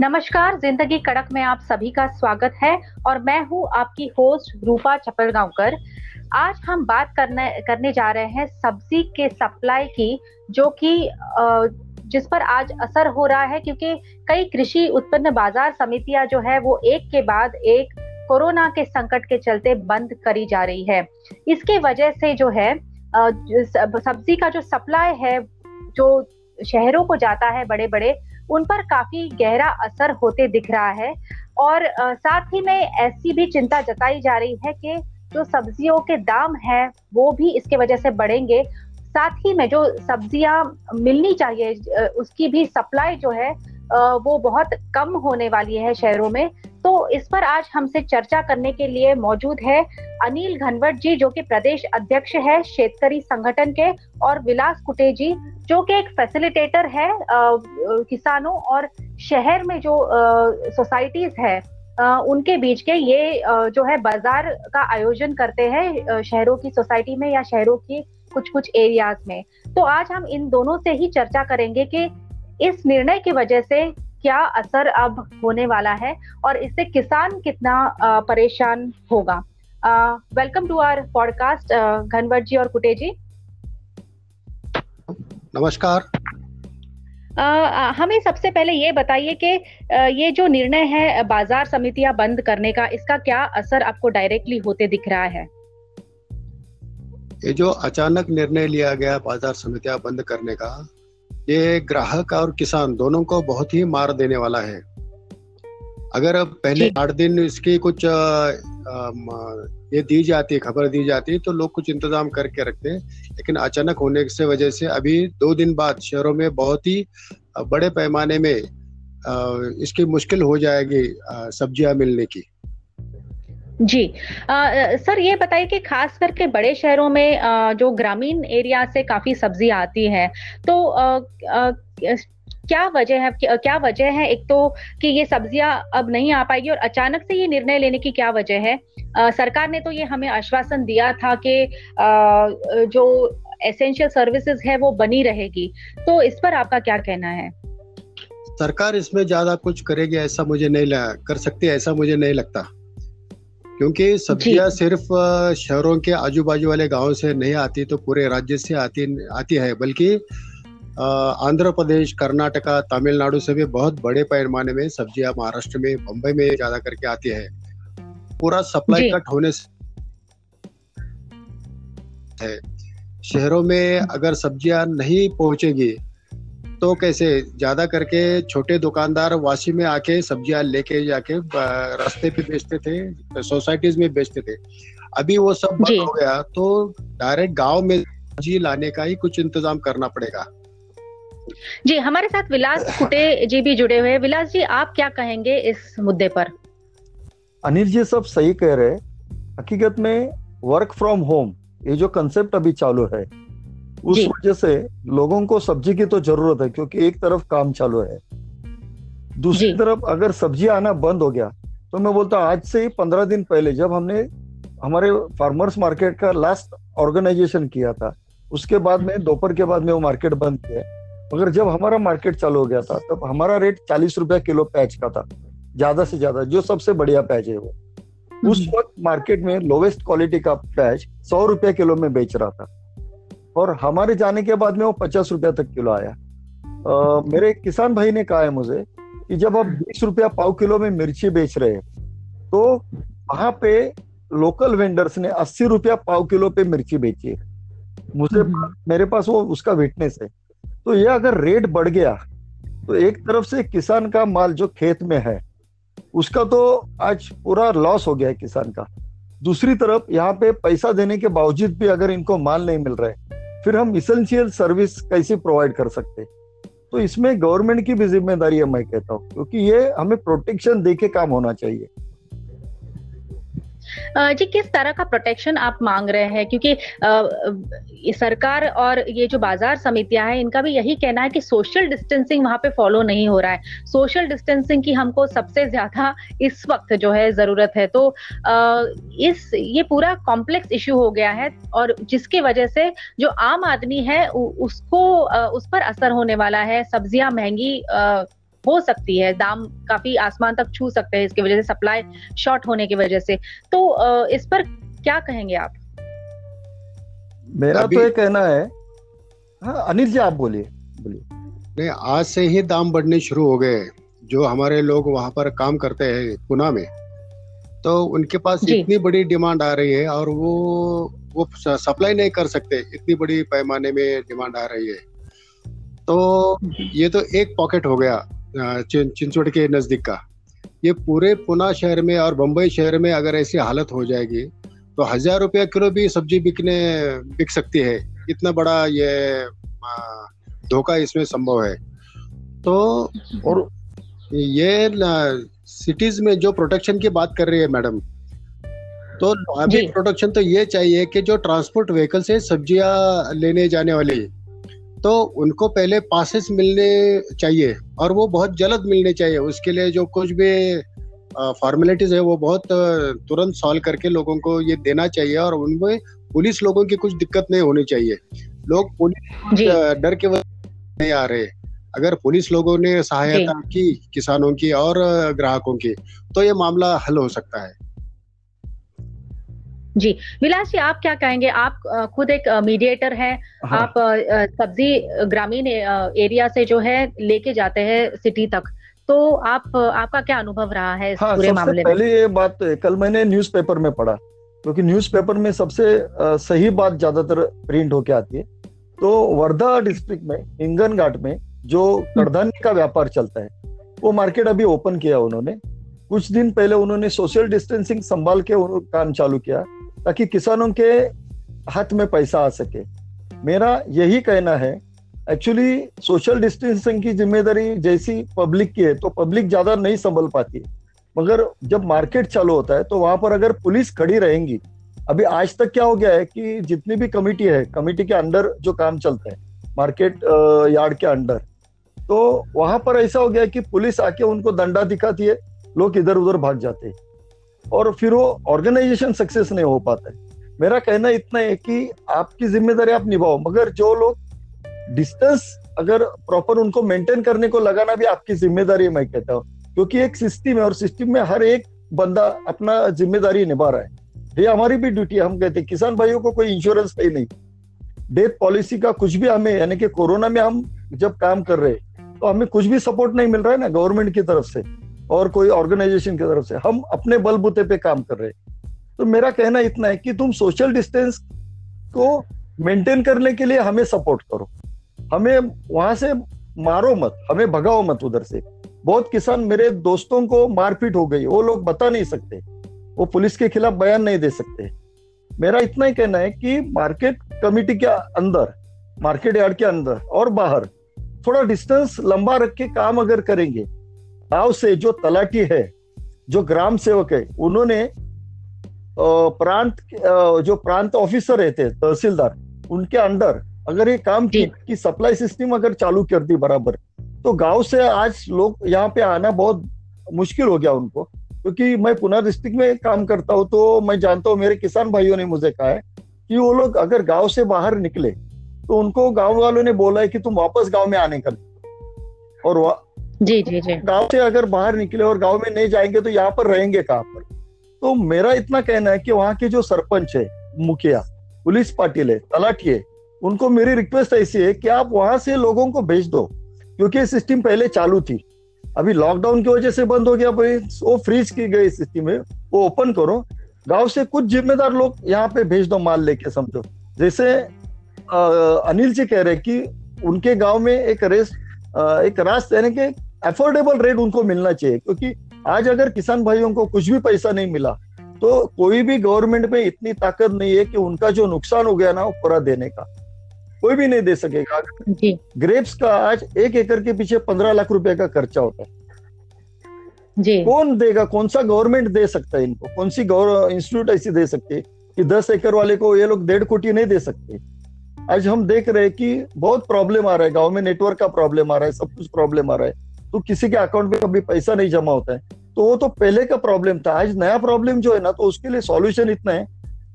नमस्कार, ज़िंदगी कड़क में आप सभी का स्वागत है और मैं हूँ आपकी होस्ट रूपा चपलगांवकर। आज हम बात करने करने जा रहे हैं सब्ज़ी के सप्लाई की, जो कि जिस पर आज असर हो रहा है, क्योंकि कई कृषि उत्पन्न बाज़ार समितियाँ जो है, वो एक के बाद एक कोरोना के संकट के चलते बंद करी जा रही है। इसके वजह से जो है सब्ज़ी का जो सप्लाई है, जो शहरों को जाता है बड़े बड़े उन पर काफ़ी गहरा असर होते दिख रहा है। और साथ ही में ऐसी भी चिंता जताई जा रही है कि जो सब्जियों के दाम है, वो भी इसके वजह से बढ़ेंगे। साथ ही में जो सब्ज़ियाँ मिलनी चाहिए उसकी भी सप्लाई जो है वो बहुत कम होने वाली है शहरों में। तो इस पर आज हमसे चर्चा करने के लिए मौजूद है अनिल घनवट जी, जो कि प्रदेश अध्यक्ष है शेतकरी संगठन के, और विलास कुटे जी, जो कि एक फैसिलिटेटर है किसानों और शहर में जो सोसाइटीज है उनके बीच के ये जो है बाज़ार का आयोजन करते हैं शहरों की सोसाइटी में या शहरों की कुछ कुछ एरियाज़ में। तो आज हम इन दोनों से ही चर्चा करेंगे कि इस निर्णय की वजह से क्या असर अब होने वाला है और इससे किसान कितना परेशान होगा? Welcome to our podcast Ghanwat ji और कुटे जी। नमस्कार। हमें सबसे पहले ये बताइए कि ये जो निर्णय है बाज़ार समितियाँ बंद करने का इसका क्या असर आपको डायरेक्टली होते दिख रहा है? ये जो अचानक निर्णय लिया गया बाज़ार समितियाँ बंद करने का ये ग्राहक और किसान दोनों को बहुत ही मार देने वाला है। अगर पहले आठ दिन इसकी कुछ आ, आ, ये दी जाती खबर दी जाती तो लोग कुछ इंतज़ाम करके रखते लेकिन अचानक होने से वजह से अभी दो दिन बाद शहरों में बहुत ही बड़े पैमाने में इसकी मुश्किल हो जाएगी सब्ज़ियाँ मिलने की। जी। आ, सर ये बताइए कि खास करके बड़े शहरों में आ, जो ग्रामीण एरिया से काफ़ी सब्ज़ी आती है तो आ, आ, क्या वजह है क्या वजह है? एक तो कि ये सब्ज़ियाँ अब नहीं आ पाएगी और अचानक से ये निर्णय लेने की क्या वजह है? आ, सरकार ने तो ये हमें आश्वासन दिया था कि जो एसेंशियल सर्विसेज़ है वो बनी रहेगी। तो इस पर आपका क्या कहना है? सरकार इसमें ज़्यादा कुछ करेगी ऐसा मुझे नहीं कर सकती ऐसा मुझे नहीं लगता। क्योंकि सब्ज़ियाँ सिर्फ़ शहरों के आजू बाजू वाले गाँव से नहीं आती तो पूरे राज्य से आती आती है। बल्कि आंध्र प्रदेश कर्नाटका तमिलनाडु से भी बहुत बड़े पैमाने में सब्ज़ियाँ महाराष्ट्र में बम्बई में ज़्यादा करके आती है। पूरा सप्लाई कट होने से है। शहरों में अगर सब्ज़ियाँ नहीं पहुंचेगी तो कैसे? ज़्यादा करके छोटे दुकानदार वाशी में आके सब्ज़ियाँ लेके जाके रास्ते पे बेचते थे सोसाइटीज में बेचते थे। अभी वो सब बंद हो गया तो डायरेक्ट गाँव में सब्ज़ी लाने का ही कुछ इंतज़ाम करना पड़ेगा। जी हमारे साथ विलास कुटे जी भी जुड़े हुए हैं। विलास जी आप क्या कहेंगे इस मुद्दे पर? अनिल जी सब सही कह रहे हकीकत में वर्क फ्रॉम होम ये जो कंसेप्ट अभी चालू है उस वजह से लोगों को सब्ज़ी की तो ज़रूरत है क्योंकि एक तरफ़ काम चालू है। दूसरी तरफ़ अगर सब्ज़ी आना बंद हो गया तो मैं बोलता आज से ही पंद्रह दिन पहले जब हमने हमारे फार्मर्स मार्केट का लास्ट ऑर्गेनाइजेशन किया था उसके बाद में दोपहर के बाद में वो मार्केट बंद किया। मगर जब हमारा मार्केट चालू हो गया था तब हमारा रेट चालीस रुपया किलो पैच का था ज़्यादा से ज़्यादा जो सबसे बढ़िया पैच है वो। उस हम्म। वक्त मार्केट में लोवेस्ट क्वालिटी का पैच सौ रुपया किलो में बेच रहा था। और हमारे जाने के बाद में वो पचास रुपया तक किलो आया। आ, मेरे किसान भाई ने कहा है मुझे कि जब आप बीस रुपया पाव किलो में मिर्ची बेच रहे हैं तो वहाँ पे लोकल वेंडर्स ने अस्सी रुपया पाव किलो पे मिर्ची बेची है। मुझे हम्म। मेरे पास वो उसका विटनेस है। तो ये अगर रेट बढ़ गया तो एक तरफ़ से किसान का माल जो खेत में है उसका तो आज पूरा लॉस हो गया है किसान का। दूसरी तरफ़ यहाँ पे पैसा देने के बावजूद भी अगर इनको माल नहीं मिल रहा है फिर हम इसेंशियल सर्विस कैसे प्रोवाइड कर सकते तो इसमें गवर्नमेंट की भी ज़िम्मेदारी है, मैं कहता हूँ, क्योंकि ये हमें प्रोटेक्शन दे के काम होना चाहिए। जी, किस तरह का प्रोटेक्शन आप मांग रहे हैं? क्योंकि सरकार और ये जो बाज़ार समितियाँ हैं, इनका भी यही कहना है कि सोशल डिस्टेंसिंग वहाँ पे फॉलो नहीं हो रहा है। सोशल डिस्टेंसिंग की हमको सबसे ज़्यादा इस वक्त जो है ज़रूरत है। तो इस, ये पूरा कॉम्प्लेक्स इश्यू हो गया है और जिसकी वजह से जो आम आदमी है उसको उस पर असर होने वाला है। सब्ज़ियाँ महँगी हो सकती है दाम काफ़ी आसमान तक छू सकते हैं इसकी वजह से सप्लाई शॉर्ट होने की वजह से। तो इस पर क्या कहेंगे आप? मेरा तो ये कहना है हाँ अनिल जी आप बोलिए बोलिए। नहीं आज से ही दाम बढ़ने शुरू हो गए जो हमारे लोग वहाँ पर काम करते हैं पुना में तो उनके पास इतनी बड़ी डिमांड आ रही है और वो वो सप्लाई नहीं कर सकते इतनी बड़ी पैमाने में डिमांड आ रही है। तो ये तो एक पॉकेट हो गया। चिंचोड़ के नज़दीक का। ये पूरे पुना शहर में और बम्बई शहर में अगर ऐसी हालत हो जाएगी तो हज़ार रुपया किलो भी सब्ज़ी बिकने बिक सकती है। इतना बड़ा ये धोखा इसमें संभव है। तो और ये सिटीज़ में जो प्रोटेक्शन की बात कर रही है मैडम तो अभी प्रोटेक्शन तो ये चाहिए कि जो ट्रांसपोर्ट व्हीकल से सब्ज़ियाँ लेने जाने वाली तो उनको पहले पासेस मिलने चाहिए और वो बहुत जल्द मिलने चाहिए। उसके लिए जो कुछ भी फॉर्मेलिटीज है वो बहुत तुरंत सॉल्व करके लोगों को ये देना चाहिए और उनमें पुलिस लोगों की कुछ दिक्कत नहीं होनी चाहिए। लोग पुलिस डर के वजह नहीं आ रहे। अगर पुलिस लोगों ने सहायता की किसानों की और ग्राहकों की तो ये मामला हल हो सकता है। जी। विलास जी आप क्या कहेंगे? आप खुद एक मीडिएटर हैं। हाँ। आप सब्ज़ी ग्रामीण एरिया से जो है लेके जाते हैं सिटी तक। तो आप आपका क्या अनुभव रहा है इस हाँ, पूरे मामले में? पहले ये बात कल मैंने न्यूज़पेपर में पढ़ा क्योंकि तो न्यूज़पेपर में सबसे सही बात ज़्यादातर प्रिंट होके आती है। तो वर्धा डिस्ट्रिक्ट में इंगन घाट में जो। कड़धान्य का व्यापार चलता है वो मार्केट अभी ओपन किया उन्होंने। कुछ दिन पहले उन्होंने सोशल डिस्टेंसिंग संभाल के काम चालू किया। ताकि किसानों के हाथ में पैसा आ सके। मेरा यही कहना है एक्चुअली सोशल डिस्टेंसिंग की ज़िम्मेदारी जैसी पब्लिक की है तो पब्लिक ज़्यादा नहीं संभल पाती। है मगर जब मार्केट चालू होता है तो वहाँ पर अगर पुलिस खड़ी रहेंगी, अभी आज तक क्या हो गया है कि जितनी भी कमिटी है कमिटी के अंडर जो काम चलता है मार्केट यार्ड के अंडर तो वहाँ पर ऐसा हो गया कि पुलिस आके उनको दंडा दिखाती है, लोग इधर उधर भाग जाते हैं। और फिर वो ऑर्गेनाइजेशन सक्सेस नहीं हो पाता है। मेरा कहना इतना है कि आपकी ज़िम्मेदारी आप निभाओ, मगर जो लोग डिस्टेंस अगर प्रॉपर उनको मेंटेन करने को लगाना भी आपकी ज़िम्मेदारी है, मैं कहता हूँ। क्योंकि एक सिस्टम है और सिस्टम में हर एक बंदा अपना ज़िम्मेदारी निभा रहा है। ये हमारी भी ड्यूटी हम कहते हैं, किसान भाइयों को कोई इंश्योरेंस है नहीं। डेथ पॉलिसी का कुछ भी हमें, यानी कि कोरोना में हम जब काम कर रहे हैं तो हमें कुछ भी सपोर्ट नहीं मिल रहा है ना गवर्नमेंट की तरफ़ से। और कोई ऑर्गेनाइजेशन की तरफ़ से। हम अपने बलबूते पे काम कर रहे हैं। तो मेरा कहना इतना है कि तुम सोशल डिस्टेंस को मेंटेन करने के लिए हमें सपोर्ट करो। हमें वहाँ से मारो मत, हमें भगाओ मत उधर से। बहुत किसान मेरे दोस्तों को मारपीट हो गई, वो लोग बता नहीं सकते। वो पुलिस के खिलाफ बयान नहीं दे सकते। मेरा इतना ही कहना है कि मार्केट कमिटी के अंदर मार्केट यार्ड के अंदर और बाहर थोड़ा डिस्टेंस लंबा रख के काम अगर करेंगे गाँव से जो तलाटी है जो ग्राम सेवक है उन्होंने प्रांत जो प्रांत ऑफिसर रहते तहसीलदार उनके अंडर अगर ये काम की, की सप्लाई सिस्टम अगर चालू कर दी बराबर तो गाँव से आज लोग यहाँ पे आना बहुत मुश्किल हो गया उनको क्योंकि मैं पुनः डिस्ट्रिक्ट में काम करता हूँ तो मैं जानता हूँ मेरे किसान भाइयों ने मुझे कहा है कि वो लोग अगर गाँव से बाहर निकले तो उनको गाँव वालों ने बोला है कि तुम वापस गाँव में आने का और जी जी जी। गाँव से अगर बाहर निकले और गाँव में नहीं जाएँगे तो यहाँ पर रहेंगे कहाँ पर? तो मेरा इतना कहना है कि वहाँ के जो सरपंच है, मुखिया, पुलिस पाटिल है, तलाठी है, उनको मेरी रिक्वेस्ट ऐसी है कि आप वहाँ से लोगों को भेज दो, क्योंकि सिस्टम पहले चालू थी। अभी लॉकडाउन की वजह से बंद हो गया भाई, वो फ्रीज की गई सिस्टम है, वो ओपन करो। गाँव से कुछ जिम्मेदार लोग यहाँ पे भेज दो माल लेके, समझो। जैसे अनिल जी कह रहे कि उनके गाँव में एक रेस एक रास्ते यानी कि अफोर्डेबल रेट उनको मिलना चाहिए क्योंकि आज अगर किसान भाइयों को कुछ भी पैसा नहीं मिला तो कोई भी गवर्नमेंट में इतनी ताकत नहीं है कि उनका जो नुकसान हो गया ना वो पूरा देने का। कोई भी नहीं दे सकेगा। ग्रेप्स का आज एक एकड़ के पीछे पंद्रह लाख रुपए का खर्चा होता है। जी। कौन देगा? कौन सा गवर्नमेंट दे सकता है इनको? कौन सी इंस्टीट्यूट ऐसी दे सकती है कि दस एकड़ वाले को ये लोग डेढ़ कोटी नहीं दे सकते? आज हम देख रहे हैं कि बहुत प्रॉब्लम आ रहा है गाँव में नेटवर्क का प्रॉब्लम आ रहा है सब कुछ प्रॉब्लम आ रहा है। तो किसी के अकाउंट में कभी पैसा नहीं जमा होता है। तो वो तो पहले का प्रॉब्लम था। आज नया प्रॉब्लम जो है ना तो उसके लिए सॉल्यूशन इतना है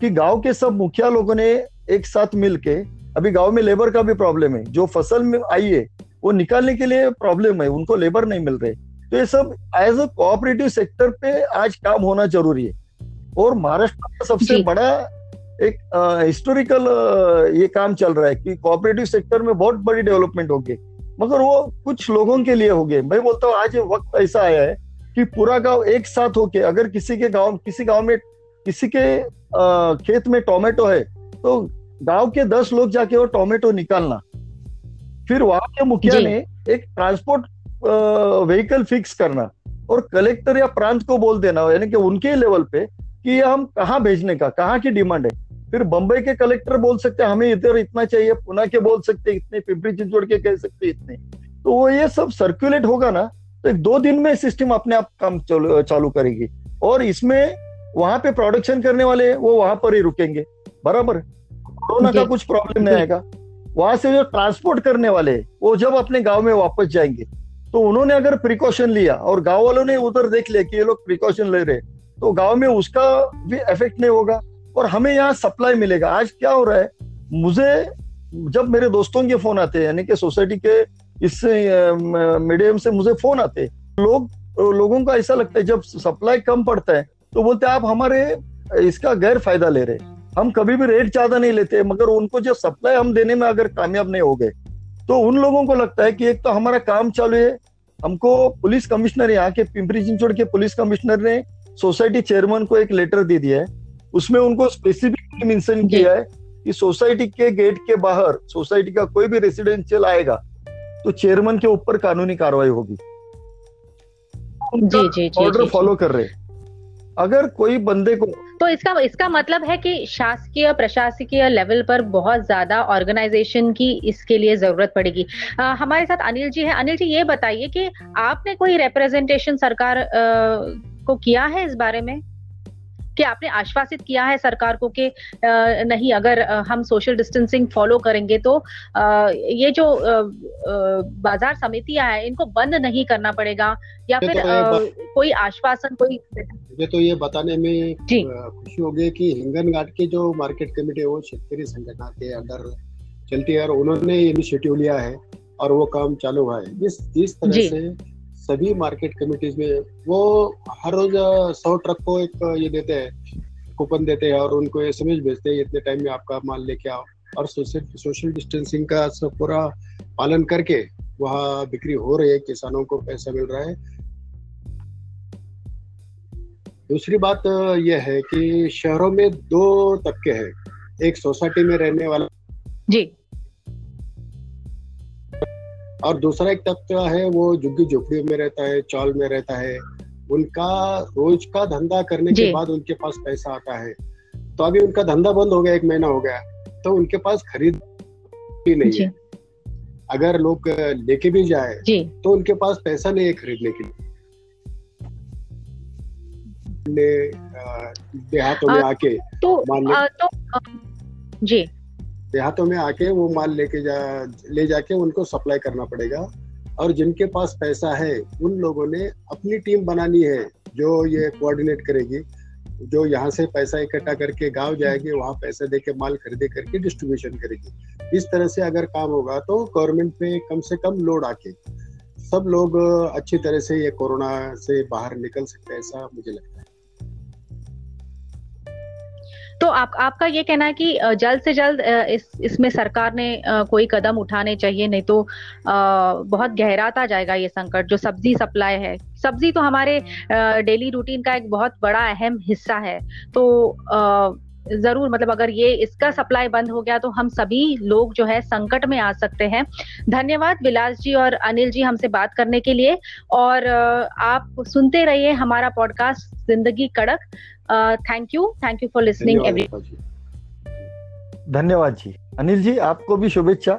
कि गाँव के सब मुखिया लोगों ने एक साथ मिलके अभी गाँव में लेबर का भी प्रॉब्लम है। जो फ़सल में आई है वो निकालने के लिए प्रॉब्लम है। उनको लेबर नहीं मिल रहे। तो ये सब एज अ कोऑपरेटिव सेक्टर पे आज काम होना ज़रूरी है। और महाराष्ट्र का सबसे बड़ा एक हिस्टोरिकल ये काम चल रहा है कि कोऑपरेटिव सेक्टर में बहुत बड़ी डेवलपमेंट होगी। मगर वो कुछ लोगों के लिए हो गए। मैं बोलता हूँ आज वक्त ऐसा आया है कि पूरा गाँव एक साथ होके अगर किसी के गाँव किसी गाँव में किसी के आ, खेत में टोमेटो है तो गाँव के दस लोग जाके वो टोमेटो निकालना। फिर वहाँ के मुखिया ने एक ट्रांसपोर्ट व्हीकल फिक्स करना और कलेक्टर या प्रांत को बोल देना यानी कि उनके लेवल पे कि हम कहाँ भेजने का कहाँ की डिमांड है। फिर बंबई के कलेक्टर बोल सकते हैं हमें इधर इतना चाहिए पुणे के बोल सकते इतने पिंपरी चिंचवड़ के कह सकते इतने। तो वो ये सब सर्कुलेट होगा ना तो एक दो दिन में सिस्टम अपने आप काम चालू करेगी। और इसमें वहाँ पे प्रोडक्शन करने वाले वो वहाँ पर ही रुकेंगे। बराबर? कोरोना का कुछ प्रॉब्लम नहीं आएगा। वहाँ से जो ट्रांसपोर्ट करने वाले वो जब अपने गाँव में वापस जाएँगे तो उन्होंने अगर प्रिकॉशन लिया और गाँव वालों ने उधर देख लिया कि ये लोग प्रिकॉशन ले रहे तो गाँव में उसका भी इफ़ेक्ट नहीं होगा। और हमें यहाँ सप्लाई मिलेगा। आज क्या हो रहा है? मुझे जब मेरे दोस्तों के फ़ोन आते हैं, यानी कि सोसाइटी के इस मीडियम से मुझे फ़ोन आते लोग, लोगों का ऐसा लगता है, जब सप्लाई कम पड़ता है तो बोलते आप हमारे, इसका गैर फ़ायदा ले रहे हम कभी भी रेट ज़्यादा नहीं लेते, मगर उनको जो सप्लाई हम देने में अगर कामयाब नहीं हो गए तो उन लोगों को लगता है कि एक तो हमारा काम चालू है। हमको पुलिस कमिश्नर यहाँ के पिंपरी चिंचोड़ के पुलिस कमिश्नर ने सोसाइटी चेयरमैन को एक लेटर दे दिया है। उसमें उनको स्पेसिफिकली मेंशन किया है कि सोसाइटी के गेट के बाहर सोसाइटी का कोई भी रेसिडेंशियल आएगा तो चेयरमैन के ऊपर कानूनी कार्रवाई होगी। जी जी ऑर्डर फॉलो कर रहे अगर कोई बंदे को तो इसका इसका मतलब है कि शासकीय प्रशासकीय लेवल पर बहुत ज़्यादा ऑर्गेनाइजेशन की इसके लिए ज़रूरत पड़ेगी। आ, हमारे साथ अनिल जी है। अनिल जी ये बताइए कि आपने कोई रिप्रेजेंटेशन सरकार आ, को किया है इस बारे में? कि आपने आश्वासित किया है सरकार को कि नहीं अगर हम सोशल डिस्टेंसिंग फॉलो करेंगे तो ये जो बाज़ार समितियाँ हैं इनको बंद नहीं करना पड़ेगा या फिर तो कोई आश्वासन कोई मुझे तो ये बताने में खुशी होगी कि हिंगन घाट की जो मार्केट कमेटी है वो शेतकरी संगठन के अंदर चलती है और उन्होंने इनिशिएटिव लिया है और वो काम चालू हुआ है। जिस जिस तरह से सभी मार्केट कमिटीज में वो हर रोज सौ ट्रक को एक ये देते हैं कूपन देते हैं और उनको एस एम भेजते हैं, इतने टाइम में आपका माल लेके आओ। और सोशल सोशल डिस्टेंसिंग का सब पूरा पालन करके वहाँ बिक्री हो रही है, किसानों को पैसा मिल रहा है। दूसरी बात यह है कि शहरों में दो तबके हैं, एक सोसाइटी में रहने वाला जी। और दूसरा एक तत्व है वो झुग्गी झोपड़ियों में रहता है चौल में रहता है। उनका रोज का धंधा करने के बाद उनके पास पैसा आता है। तो अभी उनका धंधा बंद हो गया एक महीना हो गया तो उनके पास खरीद भी नहीं है। अगर लोग लेके भी जाए तो उनके पास पैसा नहीं है खरीदने के लिए। देहातों में आके तो, आ, तो जी। देहातों में आके वो माल लेके जा, ले जाके उनको सप्लाई करना पड़ेगा। और जिनके पास पैसा है, उन लोगों ने अपनी टीम बनानी है, जो ये कोऑर्डिनेट करेगी। जो यहाँ से पैसा इकट्ठा करके गाँव जाएगी, वहाँ पैसे दे के माल खरीदे करके डिस्ट्रीब्यूशन करेगी। इस तरह से अगर काम होगा तो गवर्नमेंट पे कम से कम लोड आके। सब लोग अच्छी तरह से ये कोरोना से बाहर निकल सकते हैं, ऐसा मुझे लगता है। तो आप, आपका ये कहना है कि जल्द से जल्द इस, इसमें सरकार ने कोई कदम उठाने चाहिए, नहीं तो बहुत गहराता जाएगा ये संकट, जो सब्ज़ी सप्लाई है। सब्ज़ी तो हमारे डेली रूटीन का एक बहुत बड़ा अहम हिस्सा है। तो ज़रूर मतलब अगर ये इसका सप्लाई बंद हो गया तो हम सभी लोग जो है संकट में आ सकते हैं। धन्यवाद विलास जी और अनिल जी हमसे बात करने के लिए। और आप सुनते रहिए हमारा पॉडकास्ट ज़िंदगी कड़क। Thank you thank you for listening every धन्यवाद जी। अनिल जी आपको भी शुभेच्छा।